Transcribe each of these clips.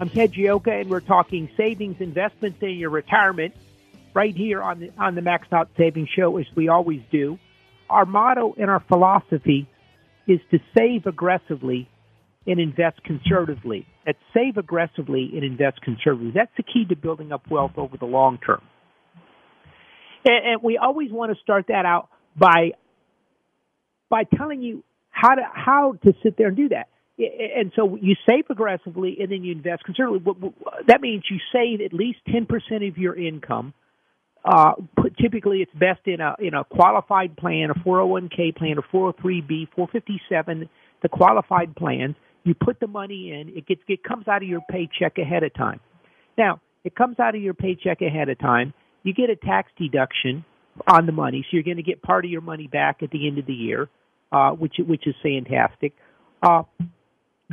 I'm Ted Gioka, and we're talking savings, investments, and your retirement right here on the on the Max Out Savings Show, as we always do. Our motto and our philosophy is to save aggressively and invest conservatively. That's save aggressively and invest conservatively. That's the key to building up wealth over the long term. And, and we always want to start that out by by telling you how to how to sit there and do that. And so you save aggressively and then you invest conservatively. That means you save at least 10% of your income. Uh, typically, it's best in a in a qualified plan, a 401k plan, a 403b, 457, the qualified plans. You put the money in. It gets it comes out of your paycheck ahead of time. Now, it comes out of your paycheck ahead of time. You get a tax deduction on the money, so you're going to get part of your money back at the end of the year, uh, which which is fantastic. Uh,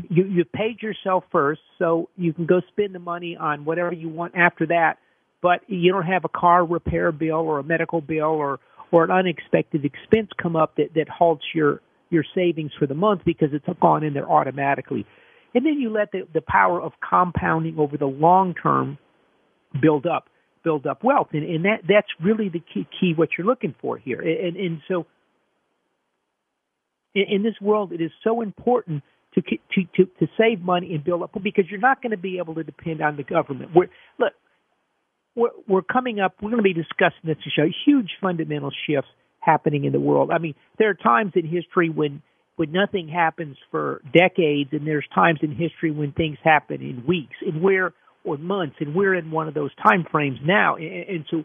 you you've paid yourself first, so you can go spend the money on whatever you want after that. But you don't have a car repair bill or a medical bill or or an unexpected expense come up that that halts your your savings for the month because it's gone in there automatically. And then you let the the power of compounding over the long term build up build up wealth, and and that that's really the key key what you're looking for here. And and so in, in this world, it is so important to, to to to save money and build up because you're not going to be able to depend on the government. We're, look, we're, we're coming up. We're going to be discussing this to show huge fundamental shifts happening in the world. I mean, there are times in history when when nothing happens for decades, and there's times in history when things happen in weeks, and we're or months, and we're in one of those time frames now. And, and so,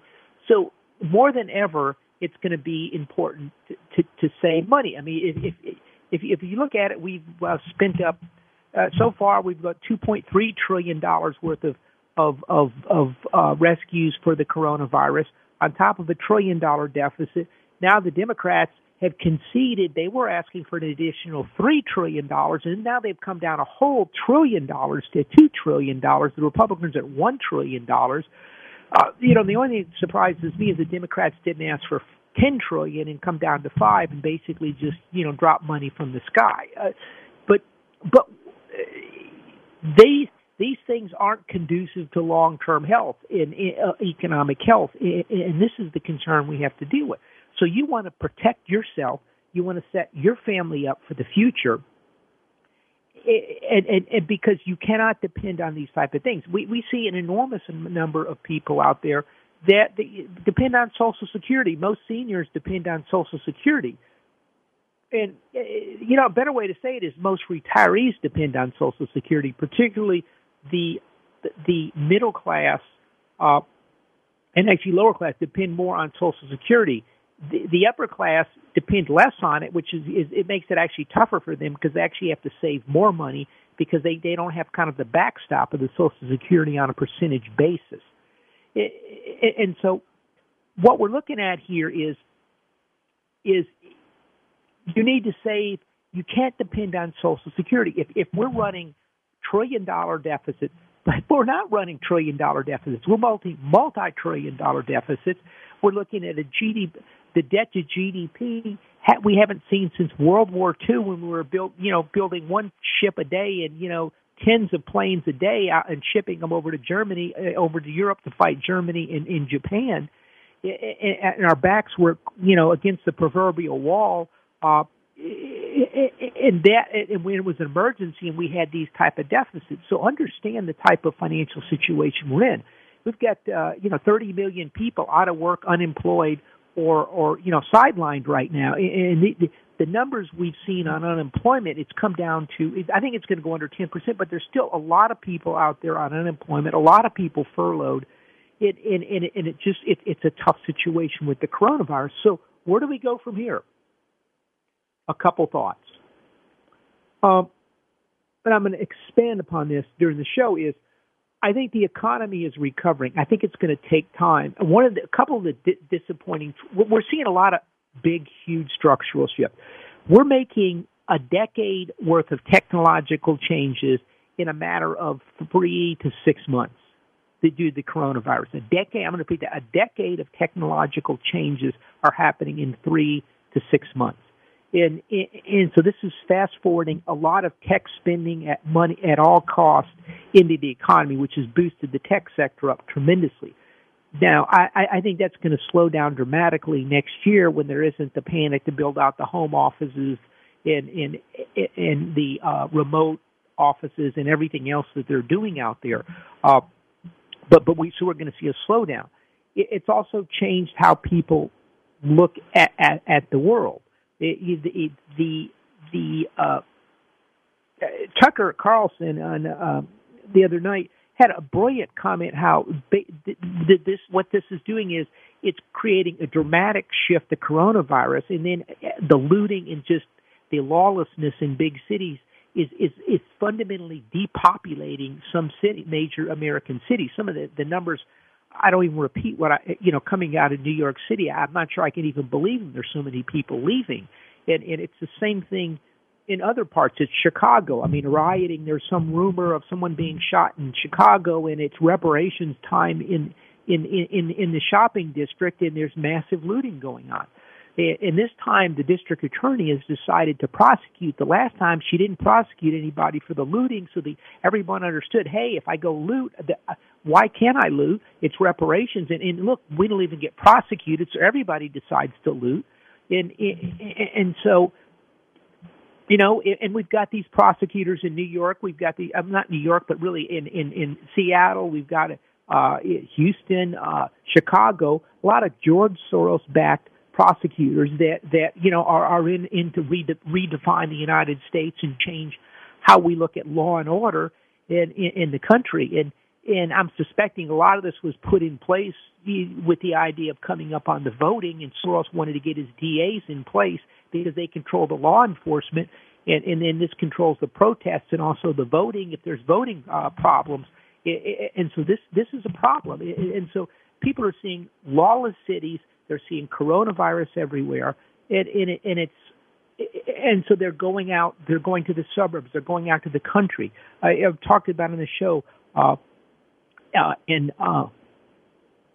so more than ever, it's going to be important to, to, to save money. I mean, if, if if if you look at it, we've uh, spent up uh, so far. We've got 2.3 trillion dollars worth of of of, of uh, rescues for the coronavirus, on top of a trillion dollar deficit. Now the Democrats have conceded they were asking for an additional three trillion dollars, and now they've come down a whole trillion dollars to two trillion dollars. The Republicans at one trillion dollars. Uh, you know, the only thing that surprises me is the Democrats didn't ask for 10 trillion and come down to 5 and basically just, you know, drop money from the sky. Uh, but but uh, these these things aren't conducive to long-term health in uh, economic health and this is the concern we have to deal with. So you want to protect yourself, you want to set your family up for the future. And, and, and because you cannot depend on these type of things, we we see an enormous number of people out there that depend on Social Security. Most seniors depend on Social Security. And, uh, you know, a better way to say it is most retirees depend on Social Security, particularly the, the middle class, uh, and actually lower class depend more on Social Security. The, the upper class depend less on it, which is, is it makes it actually tougher for them because they actually have to save more money because they, they don't have kind of the backstop of the Social Security on a percentage basis and so what we're looking at here is is you need to save you can't depend on social security if if we're running trillion dollar deficit but we're not running trillion dollar deficits. We're multi multi trillion dollar deficits. We're looking at a GDP, the debt to GDP we haven't seen since World War II when we were built, you know, building one ship a day and you know tens of planes a day out and shipping them over to Germany, uh, over to Europe to fight Germany and in Japan. And our backs were, you know, against the proverbial wall. Uh, and that, and when it was an emergency, and we had these type of deficits. So understand the type of financial situation we're in. We've got, uh, you know, 30 million people out of work, unemployed, or, or you know, sidelined right now. And the, the, numbers we've seen on unemployment, it's come down to, I think it's going to go under 10%, but there's still a lot of people out there on unemployment, a lot of people furloughed. It, and, and, and it just, it, it's a tough situation with the coronavirus. So where do we go from here? A couple thoughts. Um, and I'm going to expand upon this during the show is I think the economy is recovering. I think it's going to take time. One of the, a couple of the di- disappointing, we're seeing a lot of big, huge structural shifts. We're making a decade worth of technological changes in a matter of three to six months due to do the coronavirus. A decade, I'm going to repeat that, a decade of technological changes are happening in three to six months. And, and so this is fast forwarding a lot of tech spending at money at all costs into the economy, which has boosted the tech sector up tremendously. Now, I, I think that's going to slow down dramatically next year when there isn't the panic to build out the home offices and in in the uh, remote offices and everything else that they're doing out there. Uh, but but we so we're going to see a slowdown. It, it's also changed how people look at at, at the world. The the uh, Tucker Carlson on uh, the other night had a brilliant comment how this what this is doing is it's creating a dramatic shift to coronavirus and then uh, the looting and just the lawlessness in big cities is is is fundamentally depopulating some city major American cities. Some of the, the numbers I don't even repeat what I you know coming out of New York City. I'm not sure I can even believe there's so many people leaving, and and it's the same thing in other parts. It's Chicago. I mean, rioting. There's some rumor of someone being shot in Chicago, and it's reparations time in in in in the shopping district, and there's massive looting going on. And this time, the district attorney has decided to prosecute. The last time, she didn't prosecute anybody for the looting, so the everyone understood. Hey, if I go loot, why can't I loot? It's reparations, and, and look, we don't even get prosecuted, so everybody decides to loot, and and, and so you know, and we've got these prosecutors in New York. We've got the, I'm not New York, but really in in in Seattle. We've got uh, Houston, uh, Chicago. A lot of George Soros backed prosecutors that that you know are are in in to rede- redefine the United States and change how we look at law and order in in, in the country. And and I'm suspecting a lot of this was put in place with the idea of coming up on the voting, and Soros wanted to get his DAs in place because they control the law enforcement, and, and then this controls the protests and also the voting if there's voting uh, problems. And so this this is a problem, and so people are seeing lawless cities. They're seeing coronavirus everywhere, and, and, it, and it's and so they're going out. They're going to the suburbs. They're going out to the country. I, have talked about in the show uh, uh, in uh,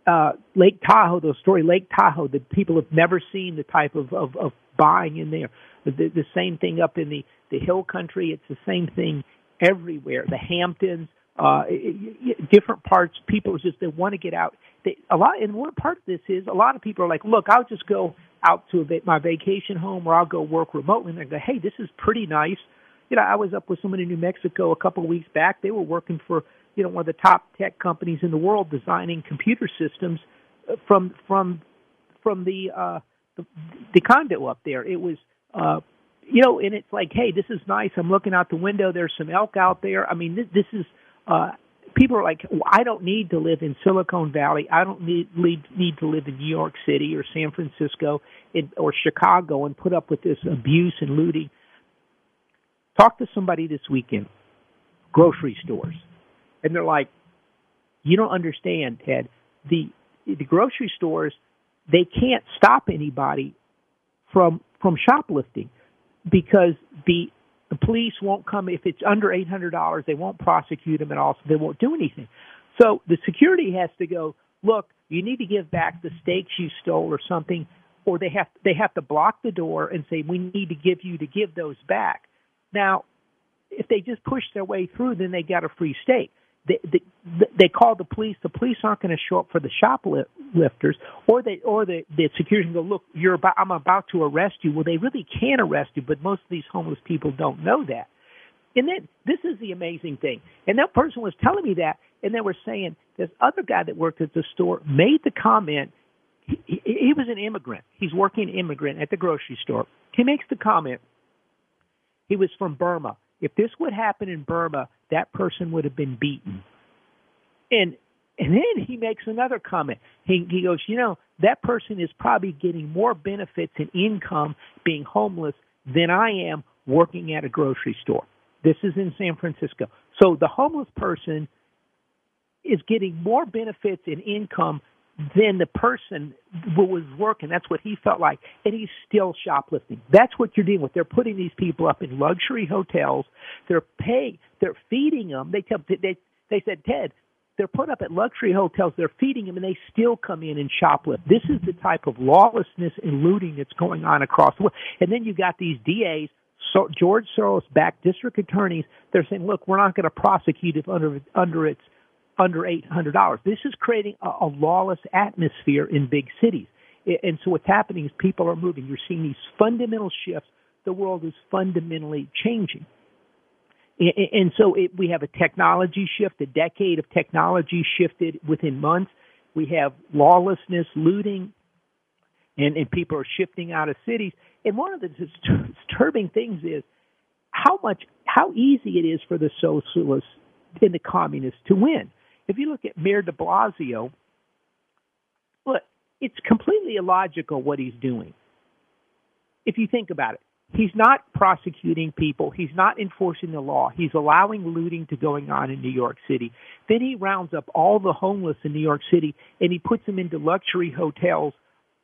uh, Lake Tahoe. The story Lake Tahoe. that people have never seen the type of, of, of buying in there. The, the same thing up in the the hill country. It's the same thing everywhere. The Hamptons, uh, different parts. People just they want to get out. They, a lot, and one part of this is a lot of people are like, look, I'll just go out to a, my vacation home, or I'll go work remotely. And they go, hey, this is pretty nice. You know, I was up with someone in New Mexico a couple of weeks back. They were working for you know one of the top tech companies in the world, designing computer systems uh, from from from the uh, the, the condo up there. It was, uh, you know, and it's like, hey, this is nice. I'm looking out the window. There's some elk out there. I mean, this, this is. Uh, people are like, well, I don't need to live in Silicon Valley. I don't need need, need to live in New York City or San Francisco in, or Chicago and put up with this abuse and looting. Talk to somebody this weekend, grocery stores, and they're like, you don't understand, Ted. The the grocery stores they can't stop anybody from from shoplifting because the The police won't come if it's under eight hundred dollars. They won't prosecute them, and also they won't do anything. So the security has to go. Look, you need to give back the steaks you stole or something, or they have they have to block the door and say we need to give you to give those back. Now, if they just push their way through, then they got a free steak they they, call the police. The police aren't going to show up for the shoplifters, or they or the the security go look. You're about I'm about to arrest you. Well, they really can arrest you, but most of these homeless people don't know that. And then this is the amazing thing. And that person was telling me that, and they were saying this other guy that worked at the store made the comment. He, he was an immigrant. He's working immigrant at the grocery store. He makes the comment. He was from Burma. If this would happen in Burma, that person would have been beaten. And and then he makes another comment. He he goes, you know, that person is probably getting more benefits and income being homeless than I am working at a grocery store. This is in San Francisco. So the homeless person is getting more benefits and income than the person who was working. That's what he felt like, and he's still shoplifting. That's what you're dealing with. They're putting these people up in luxury hotels. They're paying. They're feeding them. They tell they they said Ted. They're put up at luxury hotels. They're feeding them, and they still come in and shoplift. This is the type of lawlessness and looting that's going on across the world. And then you got these DAs so George Soros backed district attorneys, they're saying, look, we're not going to prosecute if under under its under $800. This is creating a, a lawless atmosphere in big cities. And so what's happening is people are moving. You're seeing these fundamental shifts. The world is fundamentally changing. And so it, we have a technology shift, a decade of technology shifted within months. We have lawlessness, looting, and, and people are shifting out of cities. And one of the disturbing things is how much, how easy it is for the socialists and the communists to win. If you look at Mayor de Blasio, look, it's completely illogical what he's doing. If you think about it, he's not prosecuting people, he's not enforcing the law, he's allowing looting to going on in New York City. Then he rounds up all the homeless in New York City and he puts them into luxury hotels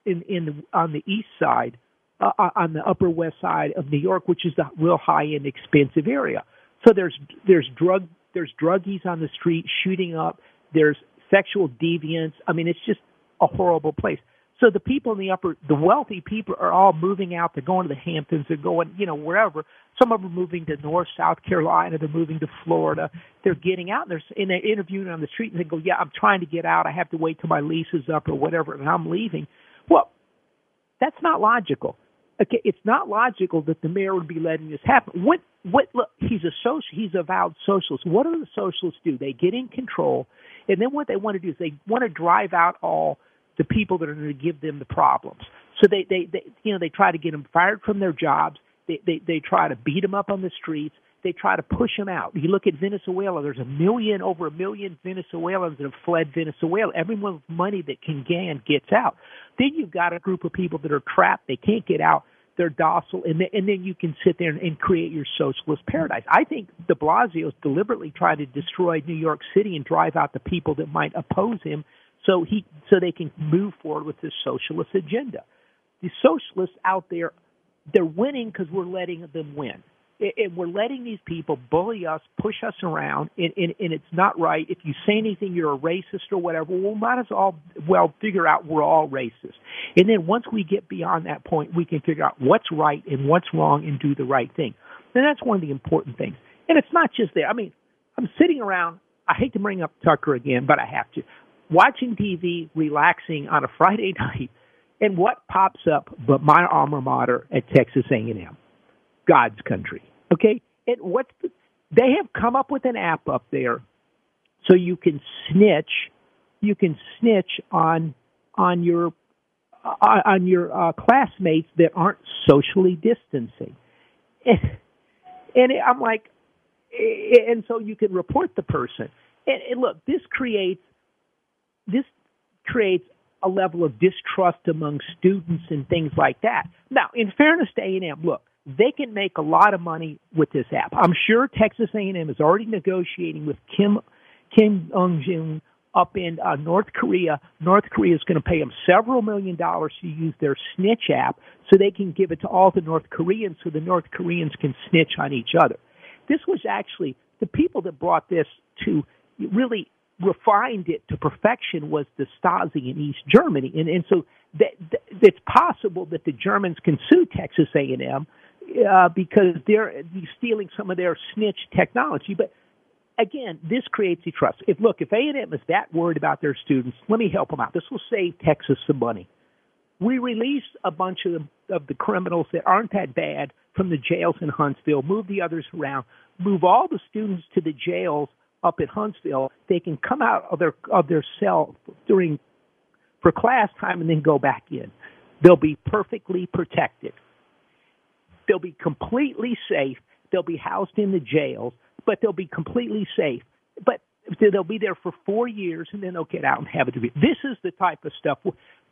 in in on the east side, uh, uh on the upper west side of New York, which is the real high end expensive area. So there's there's drug there's druggies on the street shooting up. There's sexual deviance. I mean, it's just a horrible place. So the people in the upper, the wealthy people are all moving out. They're going to the Hamptons. They're going, you know, wherever. Some of them are moving to North South Carolina. They're moving to Florida. They're getting out. And they're, and they're interviewing on the street and they go, yeah, I'm trying to get out. I have to wait till my lease is up or whatever, and I'm leaving. Well, that's not logical okay, it's not logical that the mayor would be letting this happen. What what look, he's a social he's a avowed socialist. What do the socialists do? They get in control and then what they want to do is they want to drive out all the people that are going to give them the problems. So they, they, they you know, they try to get them fired from their jobs. They, they, they try to beat them up on the streets. They try to push them out. You look at Venezuela, there's a million, over a million Venezuelans that have fled Venezuela. Everyone with money that can gan gets out. Then you've got a group of people that are trapped. They can't get out. They're docile, and, then, and then you can sit there and, and create your socialist paradise. I think De Blasio is deliberately trying to destroy New York City and drive out the people that might oppose him, so he so they can move forward with this socialist agenda. The socialists out there, they're winning because we're letting them win and we're letting these people bully us, push us around, and, and, and it's not right. If you say anything, you're a racist or whatever. Well, we might as well well figure out we're all racist, and then once we get beyond that point, we can figure out what's right and what's wrong and do the right thing. And that's one of the important things. And it's not just there. I mean, I'm sitting around. I hate to bring up Tucker again, but I have to. Watching TV, relaxing on a Friday night, and what pops up but my alma mater at Texas A&M. God's country. Okay, and what's the, they have come up with an app up there, so you can snitch, you can snitch on on your uh, on your uh, classmates that aren't socially distancing, and, and I'm like, and so you can report the person. And, and look, this creates this creates a level of distrust among students and things like that. Now, in fairness to A&M, look, they can make a lot of money with this app. I'm sure Texas A&M is already negotiating with Kim Kim Ung Jung up in uh, North Korea. North Korea is going to pay them several million dollars to use their snitch app so they can give it to all the North Koreans so the North Koreans can snitch on each other. This was actually the people that brought this to really refined it to perfection was the Stasi in East Germany, and and so that, that it's possible that the Germans can sue Texas A&M uh, because they're stealing some of their snitch technology, but again, this creates a trust. If look, if A&M is that worried about their students, let me help them out. This will save Texas some money. We release a bunch of the, of the criminals that aren't that bad from the jails in Huntsville, move the others around, move all the students to the jails up at Huntsville. They can come out of their of their cell during for class time and then go back in. They'll be perfectly protected. They'll be completely safe. They'll be housed in the jails but they'll be completely safe. But they'll be there for four years and then they'll get out and have a degree. This is the type of stuff.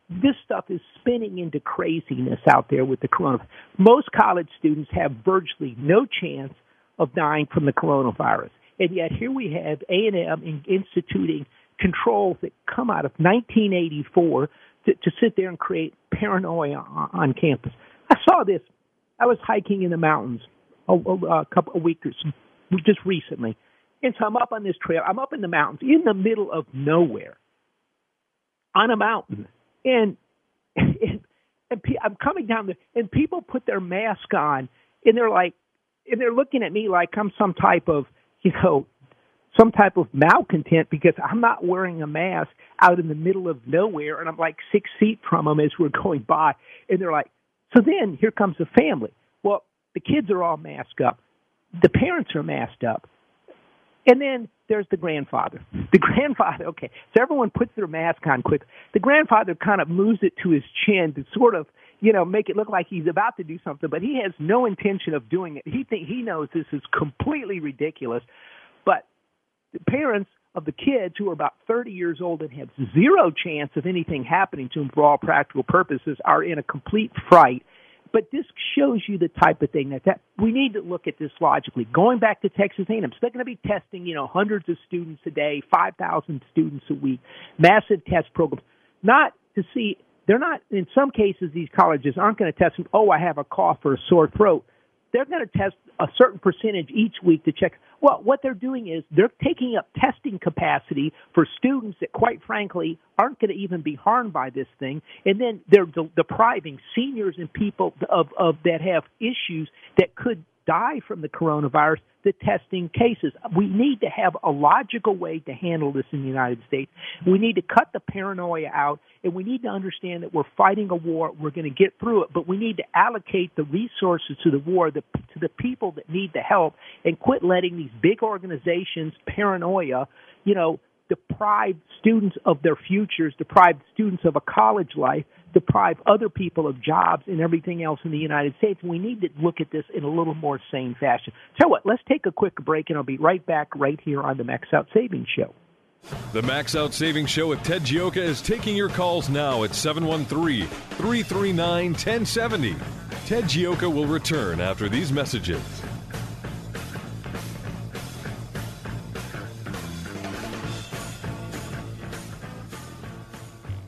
This stuff is spinning into craziness out there with the coronavirus. Most college students have virtually no chance of dying from the coronavirus, and yet here we have A and M instituting controls that come out of 1984 to, to sit there and create paranoia on, on campus. I saw this. I was hiking in the mountains a, a, couple a week or some just recently. And so I'm up on this trail. I'm up in the mountains in the middle of nowhere on a mountain. And, and, and pe- I'm coming down the, and people put their mask on and they're like, and they're looking at me like I'm some type of, you know, some type of malcontent because I'm not wearing a mask out in the middle of nowhere and I'm like six feet from them as we're going by. And they're like, so then here comes the family. Well, the kids are all masked up the parents are masked up. And then there's the grandfather. The grandfather, okay, so everyone puts their mask on quick. The grandfather kind of moves it to his chin to sort of, you know, make it look like he's about to do something, but he has no intention of doing it. He think he knows this is completely ridiculous. But the parents of the kids who are about 30 years old and have zero chance of anything happening to them for all practical purposes are in a complete fright but this shows you the type of thing that, that we need to look at this logically. Going back to Texas A&M, they're going to be testing, you know, hundreds of students a day, 5,000 students a week, massive test programs, not to see, they're not, in some cases, these colleges aren't going to test them, oh, I have a cough or a sore throat. They're going to test a certain percentage each week to check well, what they're doing is they're taking up testing capacity for students that, quite frankly, aren't going to even be harmed by this thing, and then they're de- depriving seniors and people of, of that have issues that could die from the coronavirus the testing cases. We need to have a logical way to handle this in the United States. We need to cut the paranoia out, and we need to understand that we're fighting a war. We're going to get through it, but we need to allocate the resources to the war the, to the people that need the help, and quit letting these big organizations paranoia, you know, deprive students of their futures, deprive students of a college life, deprive other people of jobs and everything else in the United States. We need to look at this in a little more sane fashion. So what? Let's take a quick break, and I'll be right back right here on the Max Out Savings Show. The Max Out Savings Show with Ted Gioka is taking your calls now at 713 339 1070. Ted Gioka will return after these messages.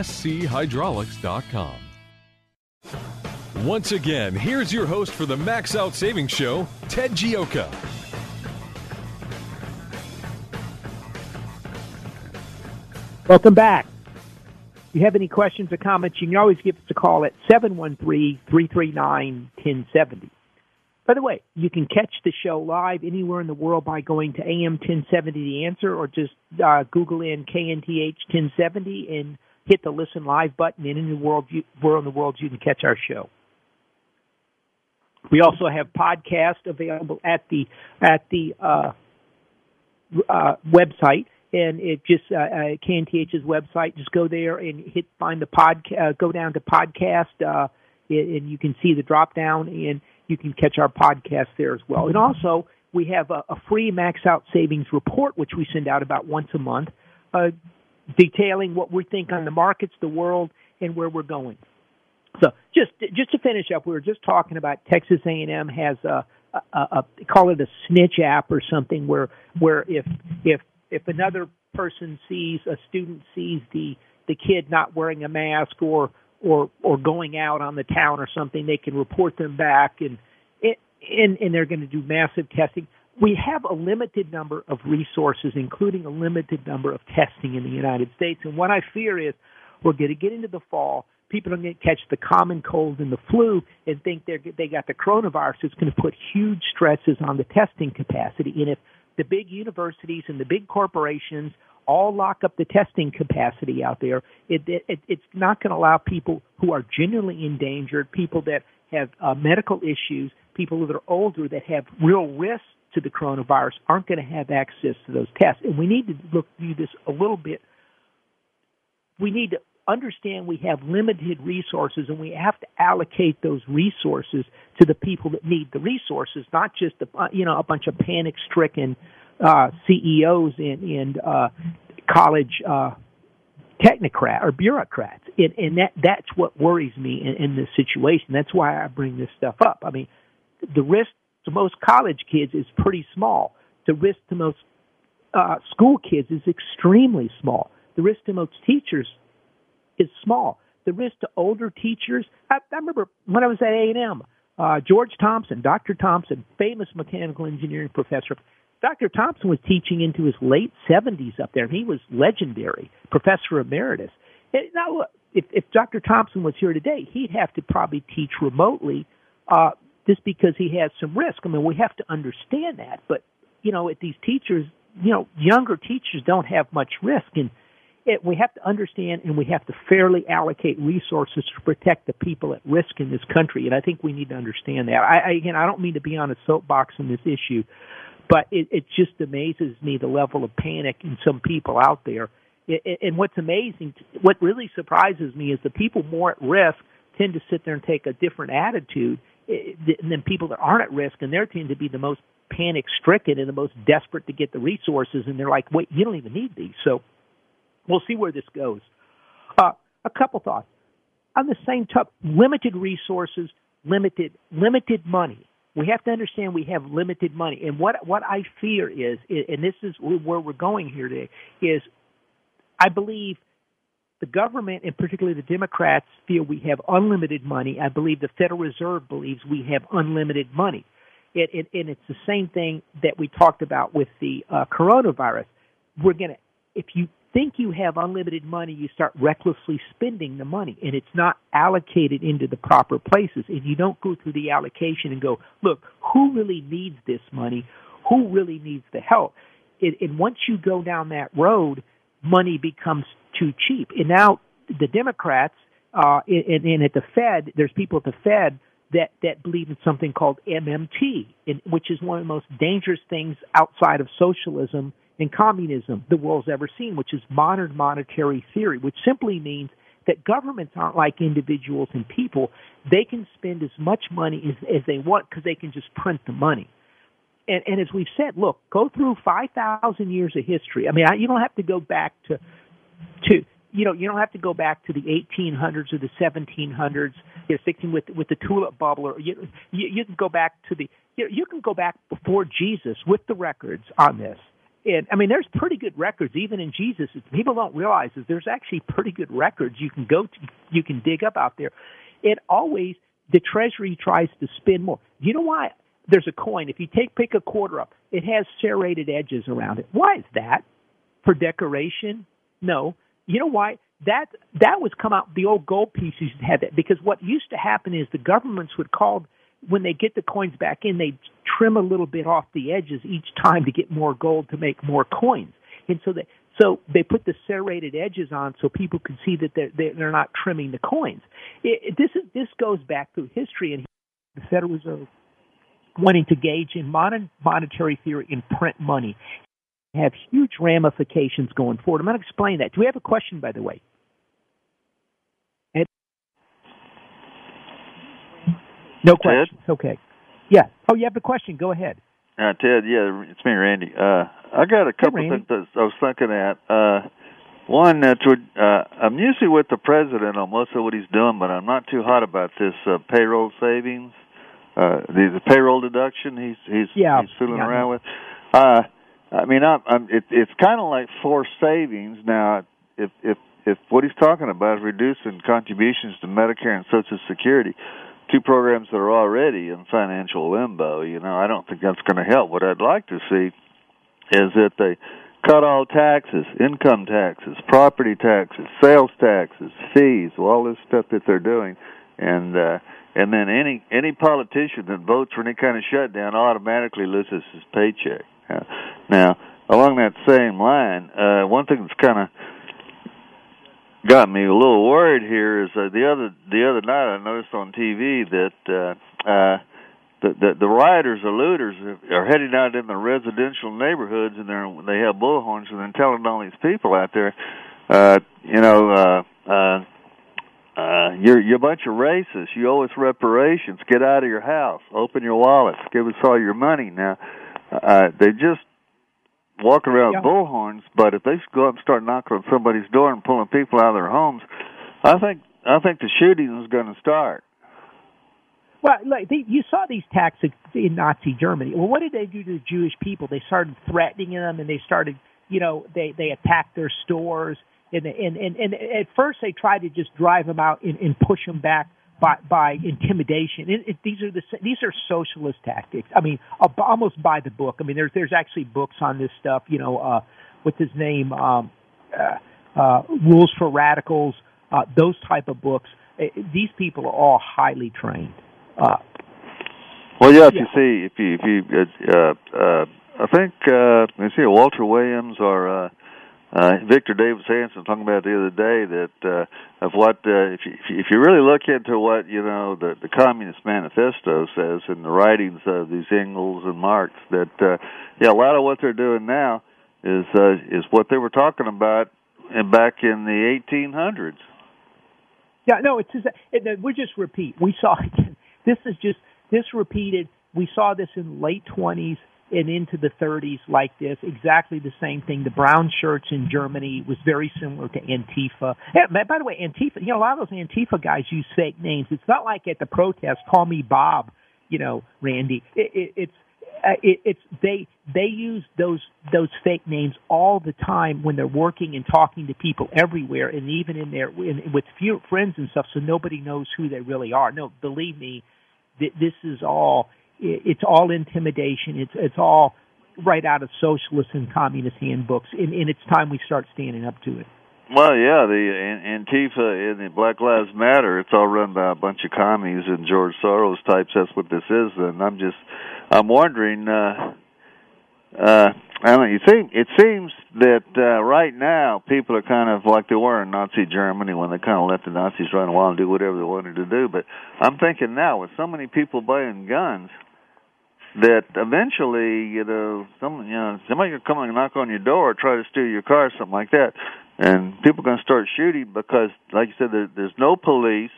schydraulics.com. Once again, here's your host for the Max Out Savings Show, Ted Gioka. Welcome back. If you have any questions or comments, you can always give us a call at 713-339-1070. By the way, you can catch the show live anywhere in the world by going to AM 1070 The Answer or just uh, Google in KNTH 1070 and hit the listen live button. And in the world, you, where in the world you can catch our show. We also have podcast available at the at the uh, uh, website and it just uh, uh, KNTH's website. Just go there and hit find the pod. Uh, go down to podcast, uh, and you can see the drop down, and you can catch our podcast there as well. And also, we have a, a free max out savings report, which we send out about once a month, detailing what we think on the markets, the world, and where we're going. So just just to finish up, we were just talking about Texas A&M has a, a, a call it a snitch app or something where where if if if another person sees a student sees the the kid not wearing a mask or or or going out on the town or something, they can report them back and and and they're going to do massive testing. We have a limited number of resources, including a limited number of testing in the United States. And what I fear is we're going to get into the fall. People are going to catch the common cold and the flu and think they they got the coronavirus. It's going to put huge stresses on the testing capacity. And if the big universities and the big corporations all lock up the testing capacity out there, it, it, it's not going to allow people who are genuinely endangered, people that have uh, medical issues, people that are older that have real risks to the coronavirus aren't going to have access to those tests. And we need to look view this a little bit. We need to understand we have limited resources and we have to allocate those resources to the people that need the resources, not just a, you know a bunch of panic-stricken uh, CEOs and, and uh, college uh, technocrat or bureaucrats, and, and that that's what worries me in, in this situation. That's why I bring this stuff up. I mean, the risk to most college kids is pretty small. The risk to most uh, school kids is extremely small. The risk to most teachers is small. The risk to older teachers, I, I remember when I was at A&M, uh, George Thompson, Dr. Thompson, famous mechanical engineering professor. Dr. Thompson was teaching into his late 70s up there, he was legendary, professor emeritus. And now, if, if Dr. Thompson was here today, he'd have to probably teach remotely uh, just because he has some risk. I mean, we have to understand that. But, you know, at these teachers, you know, younger teachers don't have much risk. And it, we have to understand and we have to fairly allocate resources to protect the people at risk in this country. And I think we need to understand that. I, I again, I don't mean to be on a soapbox on this issue, but it, it just amazes me the level of panic in some people out there. And what's amazing, what really surprises me is the people more at risk tend to sit there and take a different attitude than people that aren't at risk, and they're tend to be the most panic stricken and the most desperate to get the resources, and they're like, wait, you don't even need these. So We'll see where this goes. Uh, a couple thoughts on the same topic: limited resources, limited limited money. We have to understand we have limited money, and what what I fear is, and this is where we're going here today, is I believe the government, and particularly the Democrats, feel we have unlimited money. I believe the Federal Reserve believes we have unlimited money. It, it, and it's the same thing that we talked about with the uh, coronavirus. We're going to, if you think you have unlimited money, you start recklessly spending the money, and it's not allocated into the proper places. And you don't go through the allocation and go, look, who really needs this money? Who really needs the help? And, and once you go down that road, money becomes too cheap. And now the Democrats, uh, and, and at the Fed, there's people at the Fed that that believe in something called MMT, in, which is one of the most dangerous things outside of socialism and communism the world's ever seen, which is modern monetary theory, which simply means that governments aren't like individuals and people. They can spend as much money as, as they want because they can just print the money. And, and as we've said, look, go through 5,000 years of history. I mean, I, you don't have to go back to, to, you know, you don't have to go back to the 1800s or the 1700s, you know, 16 with with the tulip bubble, or you you, you can go back to the you, know, you can go back before Jesus with the records on this. And I mean, there's pretty good records even in Jesus. People don't realize is there's actually pretty good records you can go to, you can dig up out there. It always the Treasury tries to spend more. You know why? There's a coin. If you take pick a quarter up, it has serrated edges around it. Why is that? For decoration? No you know why? That that was come out. The old gold pieces had that because what used to happen is the governments would call when they get the coins back in, they trim a little bit off the edges each time to get more gold to make more coins. And so they so they put the serrated edges on so people can see that they're they're not trimming the coins. It, it, this is this goes back through history, and the Federal Reserve wanting to gauge in modern monetary theory and print money have huge ramifications going forward. I'm going to explain that. Do we have a question, by the way? Ed? No questions. Okay. Yeah. Oh, you have a question. Go ahead. Uh, Ted, yeah, it's me, Randy. Uh, I got a couple hey, things that I was thinking at. Uh, one, that's would, uh, I'm usually with the president on most of what he's doing, but I'm not too hot about this uh, payroll savings, uh, the, the payroll deduction he's he's yeah, he's fooling yeah. around with. Uh, I mean, I'm, I'm, it, it's kind of like forced savings now. If if if what he's talking about is reducing contributions to Medicare and Social Security, two programs that are already in financial limbo, you know, I don't think that's going to help. What I'd like to see is that they cut all taxes, income taxes, property taxes, sales taxes, fees, all this stuff that they're doing, and uh, and then any any politician that votes for any kind of shutdown automatically loses his paycheck. Now, along that same line, uh, one thing that's kind of got me a little worried here is uh, the other the other night I noticed on TV that uh, uh, the, the the rioters or looters are heading out in the residential neighborhoods and they're they have bullhorns and they're telling all these people out there, uh, you know. uh uh uh, you're you're a bunch of racists. You owe us reparations. Get out of your house. Open your wallets. Give us all your money. Now, uh, they just walk around yeah. with bullhorns. But if they go up and start knocking on somebody's door and pulling people out of their homes, I think I think the shooting is going to start. Well, like they, you saw these tactics in Nazi Germany. Well, what did they do to the Jewish people? They started threatening them, and they started, you know, they they attacked their stores. And and and, and at first they tried to just drive them out and, and push them back by by intimidation. It, it, these are the these are socialist tactics. I mean, almost by the book. I mean, there's there's actually books on this stuff. You know, uh, what's his name? Um, uh, uh, Rules for Radicals. Uh, those type of books. Uh, these people are all highly trained. Uh, well, yeah. If yeah. you see, if you if you, uh, uh, I think uh, you see Walter. Uh, uh, Victor Davis Hanson talking about the other day that uh, of what uh, if you, if you really look into what you know the the Communist Manifesto says in the writings of these Engels and Marx that uh, yeah a lot of what they're doing now is uh, is what they were talking about back in the 1800s. Yeah, no, it's just it, we just repeat. We saw this is just this repeated. We saw this in late 20s and into the 30s like this. Exactly the same thing. The brown shirts in Germany was very similar to Antifa. Yeah, by the way, Antifa, you know, a lot of those Antifa guys use fake names. It's not like at the protest, call me Bob, you know, Randy. It, it, it's uh, it, it's they they use those those fake names all the time when they're working and talking to people everywhere, and even in their in, with few friends and stuff, so nobody knows who they really are. No, believe me, th- this is all it's all intimidation. It's it's all right out of socialist and communist handbooks, and, and it's time we start standing up to it. Well, yeah, the Antifa and the Black Lives Matter, it's all run by a bunch of commies and George Soros types. That's what this is. And I'm just, I'm wondering, uh, uh, I mean, you think it seems that uh, right now people are kind of like they were in Nazi Germany when they kind of let the Nazis run wild and do whatever they wanted to do. But I'm thinking now with so many people buying guns, that eventually, you know, some you know somebody could come and knock on your door or try to steal your car, or something like that, and people are going to start shooting because, like you said, there, there's no police.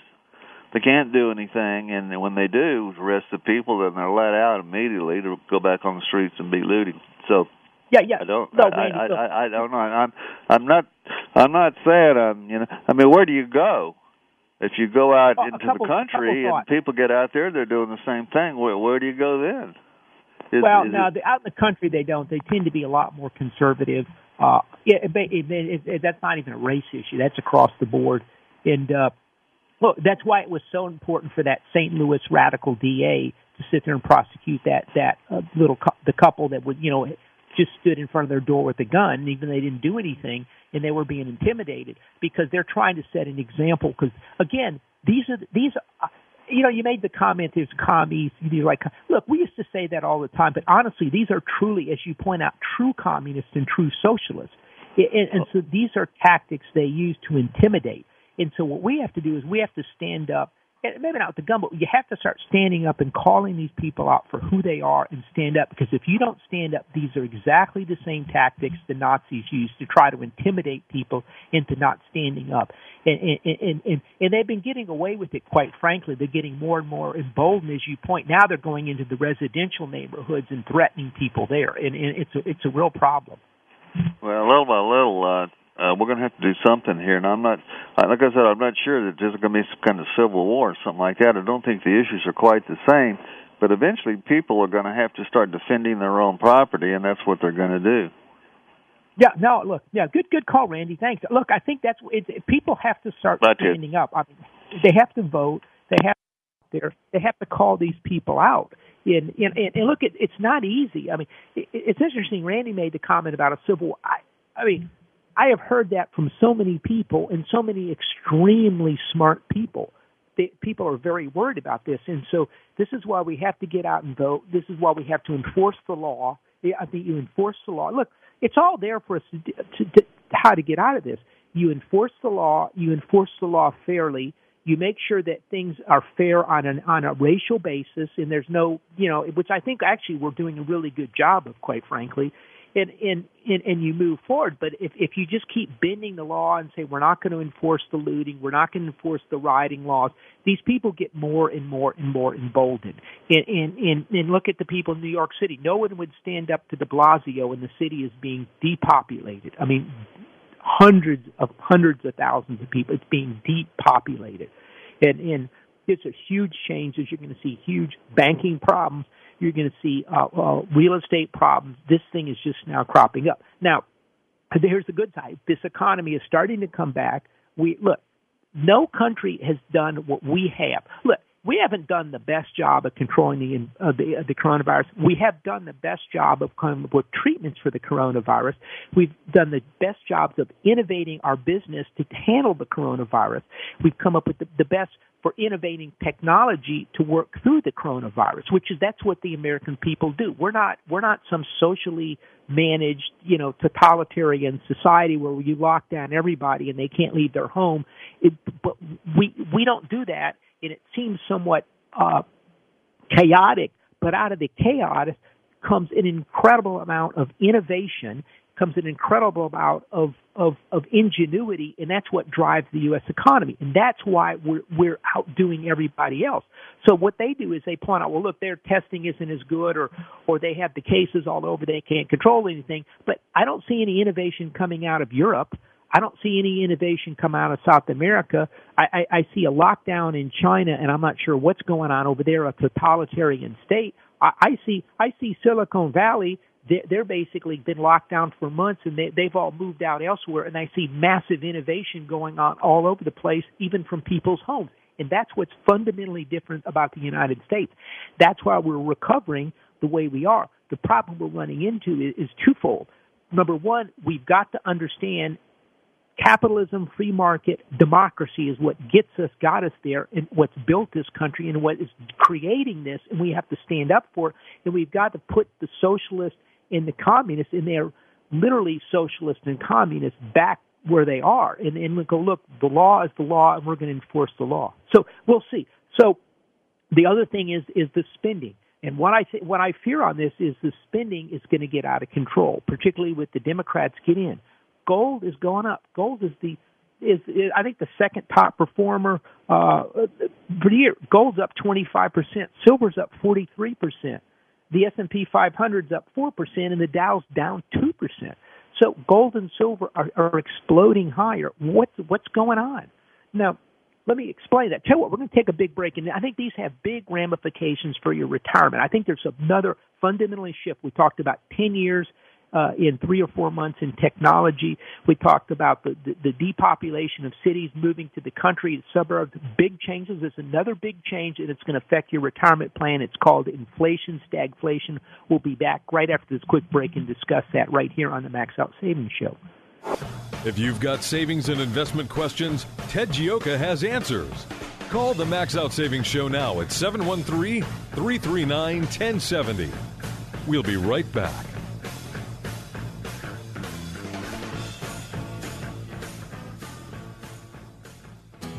They can't do anything, and when they do arrest the people, then they're let out immediately to go back on the streets and be looting. So yeah, yeah. I don't. No, I, Randy, I. I, I don't know. I'm. I'm not. I'm not saying. I'm. You know. I mean, where do you go? If you go out a into couple- the country and people get out there, they're doing the same thing. Where Where do you go then? Is, well, is no, it- out in the country they don't. They tend to be a lot more conservative. Uh, yeah, it, it, it, that's not even a race issue. That's across the board. And uh, look, that's why it was so important for that St. Louis radical DA to sit there and prosecute that that uh, little cou- the couple that would you know just stood in front of their door with a gun, even they didn't do anything, and they were being intimidated because they're trying to set an example. Because again, these are these. Are, you know, you made the comment there's commies. You're like, look, we used to say that all the time, but honestly, these are truly, as you point out, true communists and true socialists. And, and so these are tactics they use to intimidate. And so what we have to do is we have to stand up, maybe not with the gun, but you have to start standing up and calling these people out for who they are and stand up. Because if you don't stand up, these are exactly the same tactics the Nazis used to try to intimidate people into not standing up. And, and, and, and, and they've been getting away with it, quite frankly. They're getting more and more emboldened, as you point. Now they're going into the residential neighborhoods and threatening people there. And, and it's, a, it's a real problem. Well, little by little, uh, uh, we're going to have to do something here. And I'm not, like I said, I'm not sure that there's going to be some kind of civil war or something like that. I don't think the issues are quite the same. But eventually, people are going to have to start defending their own property, and that's what they're going to do. Yeah, no, look, yeah, good, good call, Randy. Thanks. Look, I think that's it, people have to start That's it. standing up. I mean, they have to vote. They have there. They have to call these people out. And and, and, look, it, it's not easy. I mean, it, it's interesting. Randy made the comment about a civil. war. I, I mean, I have heard that from so many people and so many extremely smart people. They, people are very worried about this, and so this is why we have to get out and vote. This is why we have to enforce the law. I uh, think you enforce the law. Look, it's all there for us to, to, to how to get out of this. You enforce the law. You enforce the law fairly. You make sure that things are fair on an on a racial basis, and there's no, you know, which I think actually we're doing a really good job of, quite frankly. And and and, and you move forward. But if if you just keep bending the law and say we're not going to enforce the looting, we're not going to enforce the rioting laws, these people get more and more and more emboldened. And and and, and look at the people in New York City. No one would stand up to De Blasio when the city is being depopulated. I mean, hundreds of hundreds of thousands of people. It's being depopulated, and and it's a huge change. As you're going to see huge banking problems, you're going to see uh, uh, real estate problems. This thing is just now cropping up. Now, here's the good side. This economy is starting to come back. We look. No country has done what we have. Look, we haven't done the best job of controlling the uh, the, uh, the coronavirus. We have done the best job of coming up with treatments for the coronavirus. We've done the best jobs of innovating our business to handle the coronavirus. We've come up with the, the best for innovating technology to work through the coronavirus, which is that's what the American people do. We're not we're not some socially managed, you know, totalitarian society where you lock down everybody and they can't leave their home. It, but we we don't do that, and it seems somewhat uh, chaotic. But out of the chaos comes an incredible amount of innovation, comes an incredible amount of, of, of ingenuity, and that's what drives the U.S. economy. And that's why we're, we're outdoing everybody else. So what they do is they point out, well, look, their testing isn't as good, or, or they have the cases all over, they can't control anything. But I don't see any innovation coming out of Europe. I don't see any innovation come out of South America. I, I, I see a lockdown in China, and I'm not sure what's going on over there, a totalitarian state. I, I see I see Silicon Valley. They're, they're basically been locked down for months, and they, they've all moved out elsewhere. And I see massive innovation going on all over the place, even from people's homes. And that's what's fundamentally different about the United States. That's why we're recovering the way we are. The problem we're running into is, is twofold. Number one, we've got to understand capitalism, free market, democracy is what gets us, got us there, and what's built this country, and what is creating this, and we have to stand up for it. And we've got to put the socialists and the communists, and they're literally socialists and communists, back where they are, and, and we go, look, the law is the law, and we're going to enforce the law. So we'll see. So the other thing is is the spending. And what I th- what I fear on this is the spending is going to get out of control, particularly with the Democrats get in. Gold is going up. Gold is the is, is I think the second top performer uh, year. Gold's up 25 percent. Silver's up 43 percent. The S&P 500's up four percent, and the Dow's down two percent. So gold and silver are, are exploding higher. What's what's going on? Now, let me explain that. Tell you what, we're going to take a big break, and I think these have big ramifications for your retirement. I think there's another fundamentally shift. We talked about 10 years uh, in three or four months in technology. We talked about the, the, the depopulation of cities moving to the country, the suburbs, big changes. There's another big change, and it's going to affect your retirement plan. It's called inflation, stagflation. We'll be back right after this quick break and discuss that right here on the Max Out Savings Show. If you've got savings and investment questions, Ted Gioka has answers. Call the Max Out Savings Show now at 713 339 1070. We'll be right back.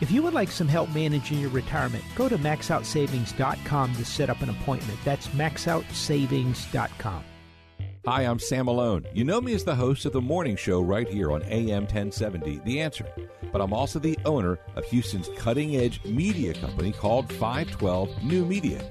If you would like some help managing your retirement, go to maxoutsavings.com to set up an appointment. That's maxoutsavings.com. Hi, I'm Sam Malone. You know me as the host of the morning show right here on AM 1070, The Answer. But I'm also the owner of Houston's cutting edge media company called 512 New Media.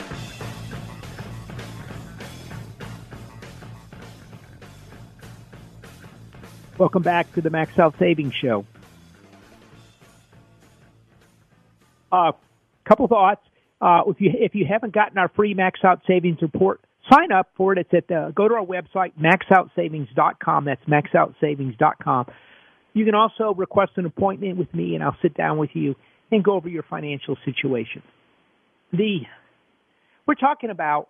Welcome back to the Max Out Savings Show. A uh, couple thoughts. Uh, if you if you haven't gotten our free Max Out Savings report, sign up for it. It's at the, go to our website maxoutsavings.com. That's maxoutsavings.com. You can also request an appointment with me, and I'll sit down with you and go over your financial situation. The we're talking about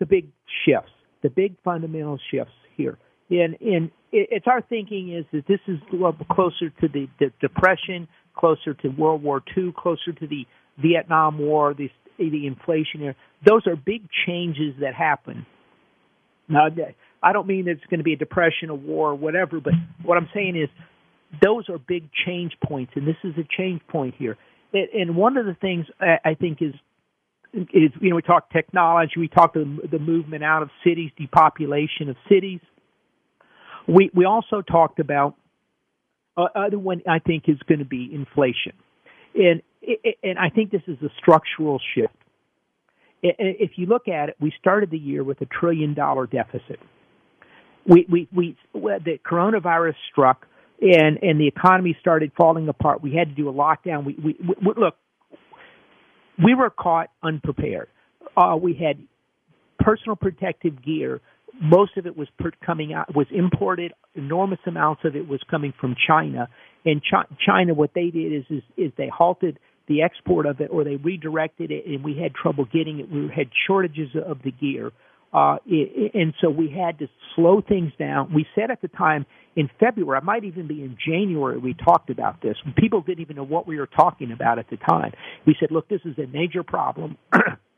the big shifts, the big fundamental shifts here. And, it's our thinking is that this is closer to the, Depression, closer to World War II, closer to the Vietnam War, the, the inflation era. Those are big changes that happen. Now, I don't mean that it's going to be a depression, a war, whatever, but what I'm saying is those are big change points, and this is a change point here. And one of the things I think is is you know we talk technology, we talk the the movement out of cities, depopulation of cities. We we also talked about uh, other one I think is going to be inflation, and and I think this is a structural shift. If you look at it, we started the year with a trillion dollar deficit. We, we, we, the coronavirus struck and, and the economy started falling apart. We had to do a lockdown. We, we, we look, we were caught unprepared. Uh, we had personal protective gear. Most of it was per- coming out was imported. Enormous amounts of it was coming from China. And Ch- China, what they did is, is is they halted the export of it, or they redirected it, and we had trouble getting it. We had shortages of the gear. Uh, and so we had to slow things down. We said at the time in February, I might even be in January, we talked about this. People didn't even know what we were talking about at the time. We said, look, this is a major problem.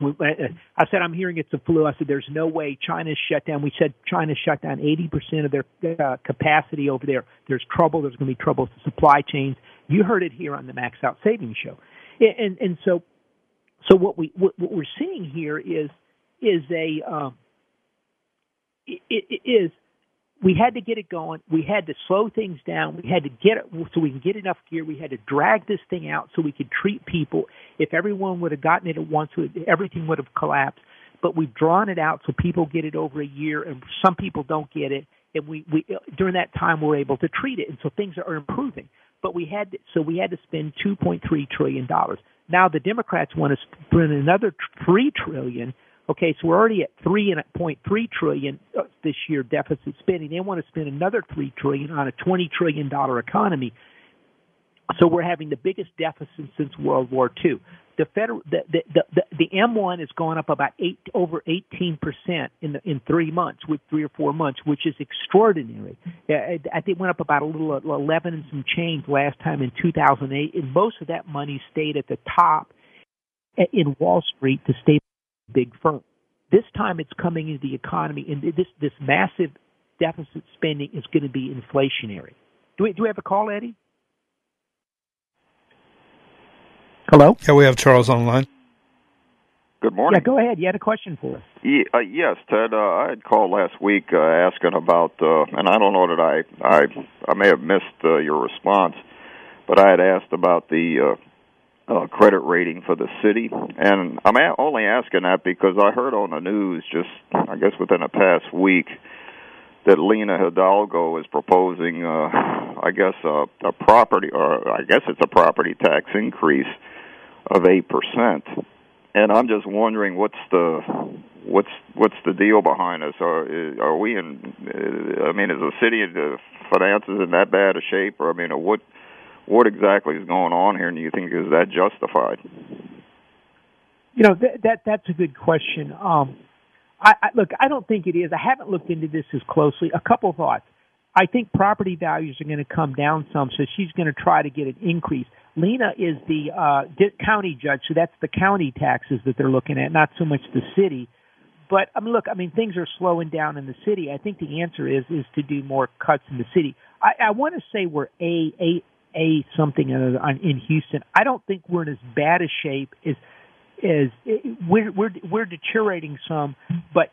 I said, I'm hearing it's a flu. I said, there's no way China's shut down. We said China shut down 80% of their uh, capacity over there. There's trouble. There's going to be trouble with the supply chains. You heard it here on the Max Out Savings Show. And, and so, so what we, what, what we're seeing here is, is a, um, it, it is we had to get it going. We had to slow things down. We had to get it so we can get enough gear. We had to drag this thing out so we could treat people. If everyone would have gotten it at once, everything would have collapsed. But we've drawn it out so people get it over a year, and some people don't get it. And we, we during that time we're able to treat it, and so things are improving. But we had to, so we had to spend 2.3 trillion dollars. Now the Democrats want to spend another three trillion Okay, so we're already at three point three trillion uh, this year deficit spending. They want to spend another three trillion on a twenty trillion dollar economy. So we're having the biggest deficit since World War II. The federal, the the the, the M1 has gone up about eight over eighteen percent in the in three months, with three or four months, which is extraordinary. Uh, I think went up about a little uh, eleven and some change last time in 2008, and most of that money stayed at the top uh, in Wall Street to stay big firm. This time it's coming into the economy, and this this massive deficit spending is going to be inflationary. Do we do we have a call, Eddie? Hello. Yeah, we have Charles online. Good morning. Yeah, go ahead. You had a question for us. Yeah, uh, yes, Ted. Uh, I had called last week uh, asking about, uh, and I don't know that I I I may have missed uh, your response, but I had asked about the uh, uh, credit rating for the city. And I'm a- only asking that because I heard on the news just, I guess, within the past week that Lina Hidalgo is proposing, uh, I guess, a, a property, or I guess it's a property tax increase of eight percent. And I'm just wondering what's the what's what's the deal behind this? Are are we in? I mean, is the city the finances in that bad a shape, or I mean, what? What exactly is going on here, and do you think is that justified? You know that, that that's a good question. Um, I, I, look, I don't think it is. I haven't looked into this as closely. A couple thoughts. I think property values are going to come down some, so she's going to try to get an increase. Lina is the uh, county judge, so that's the county taxes that they're looking at, not so much the city. But I mean, look, I mean, things are slowing down in the city. I think the answer is is to do more cuts in the city. I, I want to say we're a a a something in, Houston. I don't think we're in as bad a shape as as we're we're we're deteriorating some, but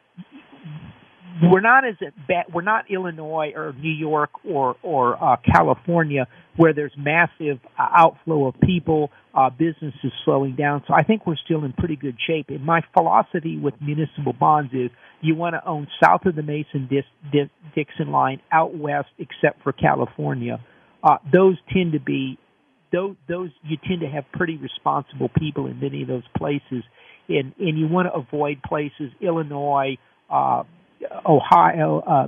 we're not as bad. We're not Illinois or New York or or uh, California where there's massive uh, outflow of people. Uh, business is slowing down, so I think we're still in pretty good shape. And my philosophy with municipal bonds is you want to own south of the Mason Dixon line, out west, except for California uh, those tend to be those those you tend to have pretty responsible people in many of those places, and and you want to avoid places Illinois, uh, Ohio, uh,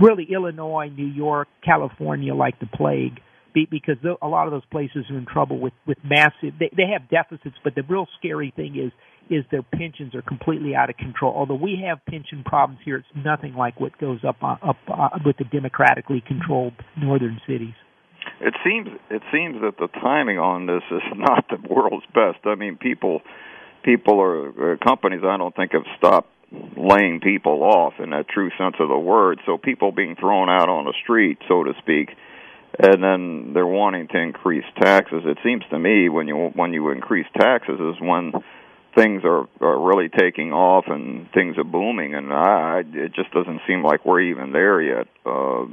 really Illinois, New York, California like the plague, because a lot of those places are in trouble with with massive. They they have deficits, but the real scary thing is is their pensions are completely out of control. Although we have pension problems here, it's nothing like what goes up uh, up uh, with the democratically controlled northern cities. It seems it seems that the timing on this is not the world's best. I mean, people people or companies I don't think have stopped laying people off in that true sense of the word. So people being thrown out on the street, so to speak, and then they're wanting to increase taxes. It seems to me when you when you increase taxes is when things are, are really taking off and things are booming, and I, it just doesn't seem like we're even there yet. Uh,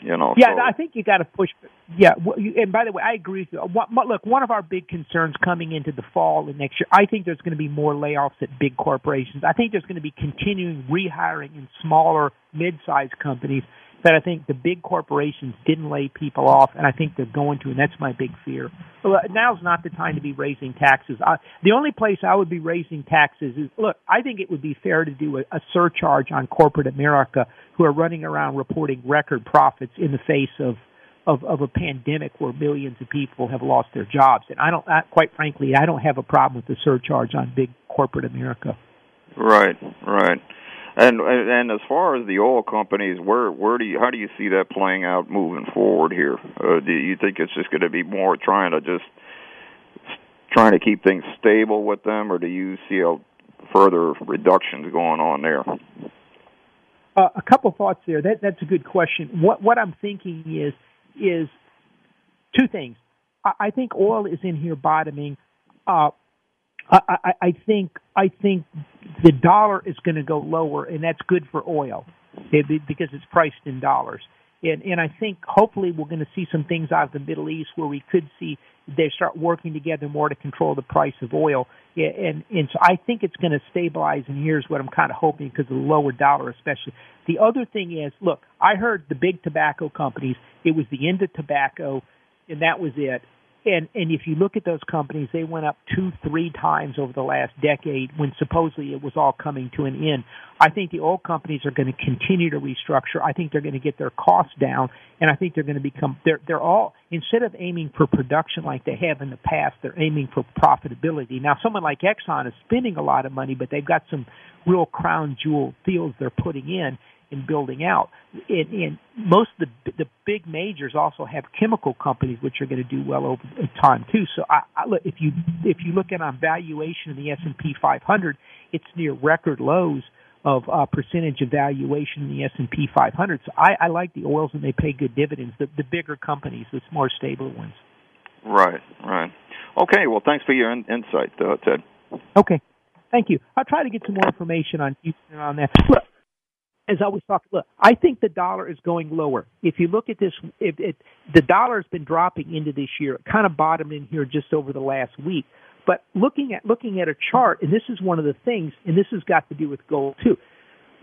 you know. Yeah, so. I think you got to push. Yeah, and by the way, I agree with you. Look, one of our big concerns coming into the fall and next year, I think there's going to be more layoffs at big corporations. I think there's going to be continuing rehiring in smaller, mid-sized companies that I think the big corporations didn't lay people off, and I think they're going to, and that's my big fear. Well, uh, now's not the time to be raising taxes. I, the only place I would be raising taxes is look. I think it would be fair to do a, a surcharge on corporate America, who are running around reporting record profits in the face of of, of a pandemic where millions of people have lost their jobs. And I don't, I, quite frankly, I don't have a problem with the surcharge on big corporate America. Right, right. And and as far as the oil companies, where where do you how do you see that playing out moving forward here? Uh, do you think it's just going to be more trying to just trying to keep things stable with them, or do you see a further reductions going on there? Uh, a couple thoughts there. That that's a good question. What what I'm thinking is is two things. I, I think oil is in here bottoming. Uh, I, I, I think I think the dollar is going to go lower, and that's good for oil eh, because it's priced in dollars. And, and I think hopefully we're going to see some things out of the Middle East where we could see they start working together more to control the price of oil. And and so I think it's going to stabilize. And here's what I'm kind of hoping because of the lower dollar, especially. The other thing is, look, I heard the big tobacco companies. It was the end of tobacco, and that was it. And and if you look at those companies, they went up two, three times over the last decade when supposedly it was all coming to an end. I think the oil companies are going to continue to restructure. I think they're going to get their costs down, and I think they're going to become they're they're all instead of aiming for production like they have in the past, they're aiming for profitability. Now, someone like Exxon is spending a lot of money, but they've got some real crown jewel fields they're putting in in building out. And, and most of the the big majors also have chemical companies which are going to do well over time too. So I, I look if you if you look at on valuation of the S and P 500, it's near record lows of uh, percentage of valuation in the S and P 500. So I, I like the oils and they pay good dividends. The, the bigger companies, the more stable ones. Right, right. Okay, well, thanks for your in- insight, uh, Ted. Okay, thank you. I'll try to get some more information on Houston on that. Look, as I was talking, look, I think the dollar is going lower. If you look at this, if it, the dollar has been dropping into this year. It kind of bottomed in here just over the last week. But looking at looking at a chart, and this is one of the things, and this has got to do with gold too.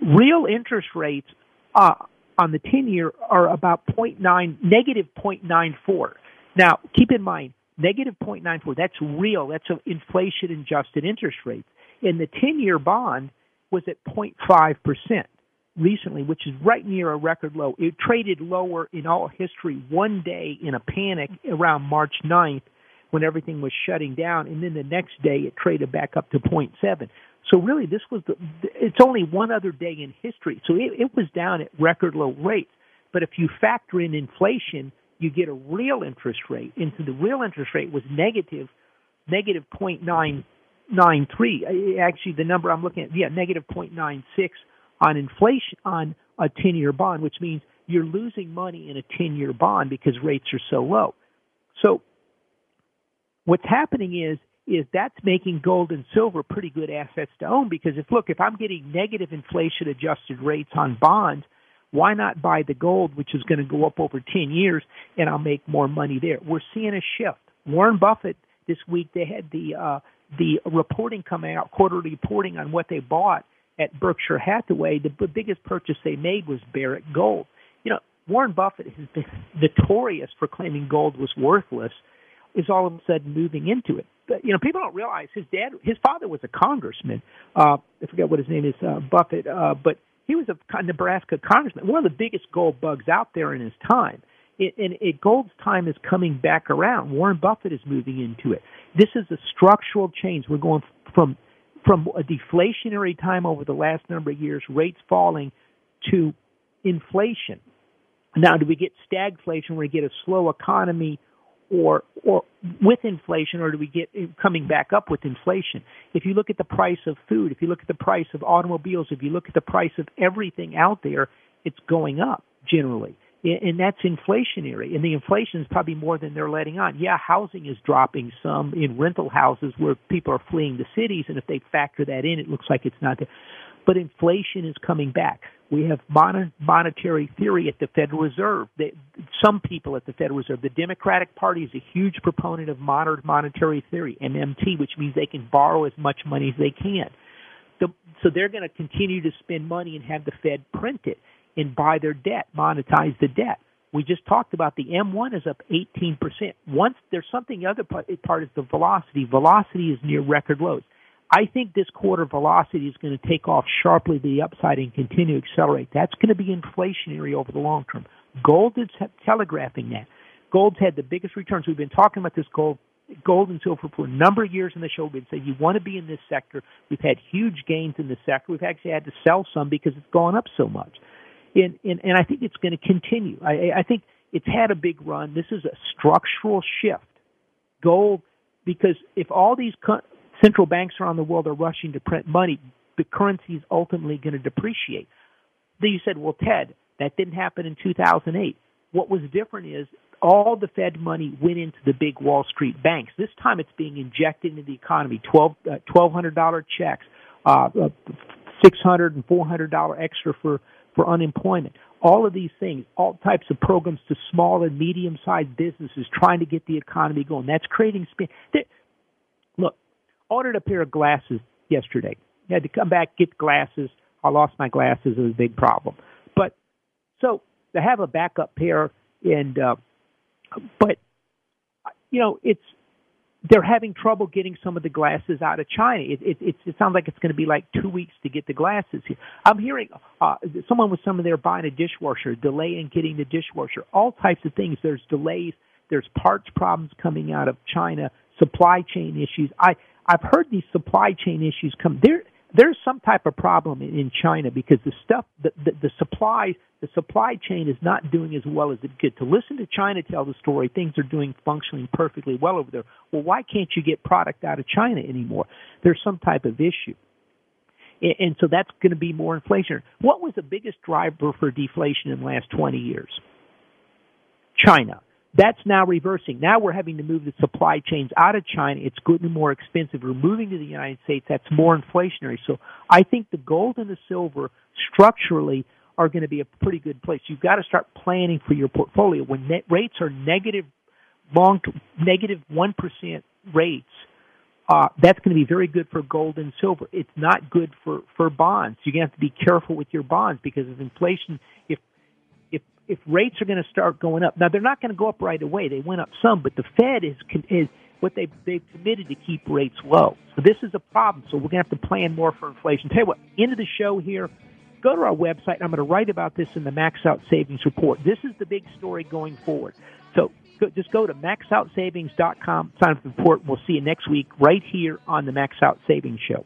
Real interest rates uh, on the ten year are about 0.9, negative 0.94. Now, keep in mind, negative 0.94. That's real. That's an inflation adjusted interest rate. And the ten year bond was at 0.5 percent recently, which is right near a record low. It traded lower in all history one day in a panic around March 9th when everything was shutting down, and then the next day it traded back up to 0.7. So really, this was the. It's only one other day in history, so it, it was down at record low rates. But if you factor in inflation, you get a real interest rate. And so the real interest rate was negative, negative 0.993. Actually, the number I'm looking at, yeah, negative 0.96 on inflation on a 10 year bond, which means you're losing money in a 10 year bond because rates are so low. So what's happening is is that's making gold and silver pretty good assets to own because if look if I'm getting negative inflation adjusted rates on bonds, why not buy the gold which is going to go up over 10 years and I'll make more money there. We're seeing a shift. Warren Buffett this week they had the uh the reporting coming out quarterly reporting on what they bought at Berkshire Hathaway, the biggest purchase they made was Barrick Gold. You know, Warren Buffett has been notorious for claiming gold was worthless, is all of a sudden moving into it. But you know, people don't realize his dad, his father was a congressman. Uh, I forget what his name is, uh, Buffett, uh, but he was a Nebraska congressman, one of the biggest gold bugs out there in his time. It, and it, gold's time is coming back around. Warren Buffett is moving into it. This is a structural change. We're going from from a deflationary time over the last number of years, rates falling to inflation. Now, do we get stagflation where we get a slow economy or or with inflation or do we get coming back up with inflation? If you look at the price of food, if you look at the price of automobiles, if you look at the price of everything out there, it's going up generally. And that's inflationary. And the inflation is probably more than they're letting on. Yeah, housing is dropping some in rental houses where people are fleeing the cities, and if they factor that in, it looks like it's not there. But inflation is coming back. We have mon- monetary theory at the Federal Reserve. They, some people at the Federal Reserve, the Democratic Party is a huge proponent of modern monetary theory, MMT, which means they can borrow as much money as they can. The, so they're going to continue to spend money and have the Fed print it and buy their debt, monetize the debt. We just talked about the M1 is up 18%. Once there's something, the other part, part is the velocity. Velocity is near record lows. I think this quarter velocity is going to take off sharply to the upside and continue to accelerate. That's going to be inflationary over the long term. Gold is telegraphing that. Gold's had the biggest returns. We've been talking about this gold, gold and silver for a number of years in the show. We've been saying you want to be in this sector. We've had huge gains in the sector. We've actually had to sell some because it's gone up so much and and, and I think it's going to continue. I, I think it's had a big run. This is a structural shift. Gold, because if all these co- central banks around the world are rushing to print money, the currency is ultimately going to depreciate. Then you said, well, Ted, that didn't happen in 2008. What was different is all the Fed money went into the big Wall Street banks. This time it's being injected into the economy. Twelve uh, twelve hundred dollar checks, uh, uh, six hundred and four hundred dollar extra for for unemployment. All of these things, all types of programs to small and medium sized businesses trying to get the economy going. That's creating spin. Look, ordered a pair of glasses yesterday. Had to come back, get glasses. I lost my glasses. It was a big problem. But so to have a backup pair and, uh, but, you know, it's, they're having trouble getting some of the glasses out of China. It, it, it, it sounds like it's going to be like two weeks to get the glasses here. I'm hearing uh, someone with some of their buying a dishwasher, delay in getting the dishwasher, all types of things. There's delays. There's parts problems coming out of China, supply chain issues. I I've heard these supply chain issues come. There there's some type of problem in China because the stuff the, the, the supply the supply chain is not doing as well as it could. To listen to China tell the story, things are doing functioning perfectly well over there. Well, why can't you get product out of China anymore? There's some type of issue. And so that's going to be more inflation. What was the biggest driver for deflation in the last 20 years? China. That's now reversing. Now we're having to move the supply chains out of China. It's getting more expensive. We're moving to the United States. That's more inflationary. So I think the gold and the silver structurally are going to be a pretty good place. You've got to start planning for your portfolio. When net rates are negative, long, negative 1 rates, uh, that's going to be very good for gold and silver. It's not good for, for bonds. You're going to have to be careful with your bonds because of inflation. If if rates are going to start going up, now they're not going to go up right away. They went up some, but the Fed is, is what they they've committed to keep rates low. So this is a problem. So we're going to have to plan more for inflation. Tell you what, end of the show here. Go to our website. I'm going to write about this in the Max Out Savings Report. This is the big story going forward. So go, just go to maxoutsavings.com, sign up for the report. We'll see you next week right here on the Max Out Savings Show.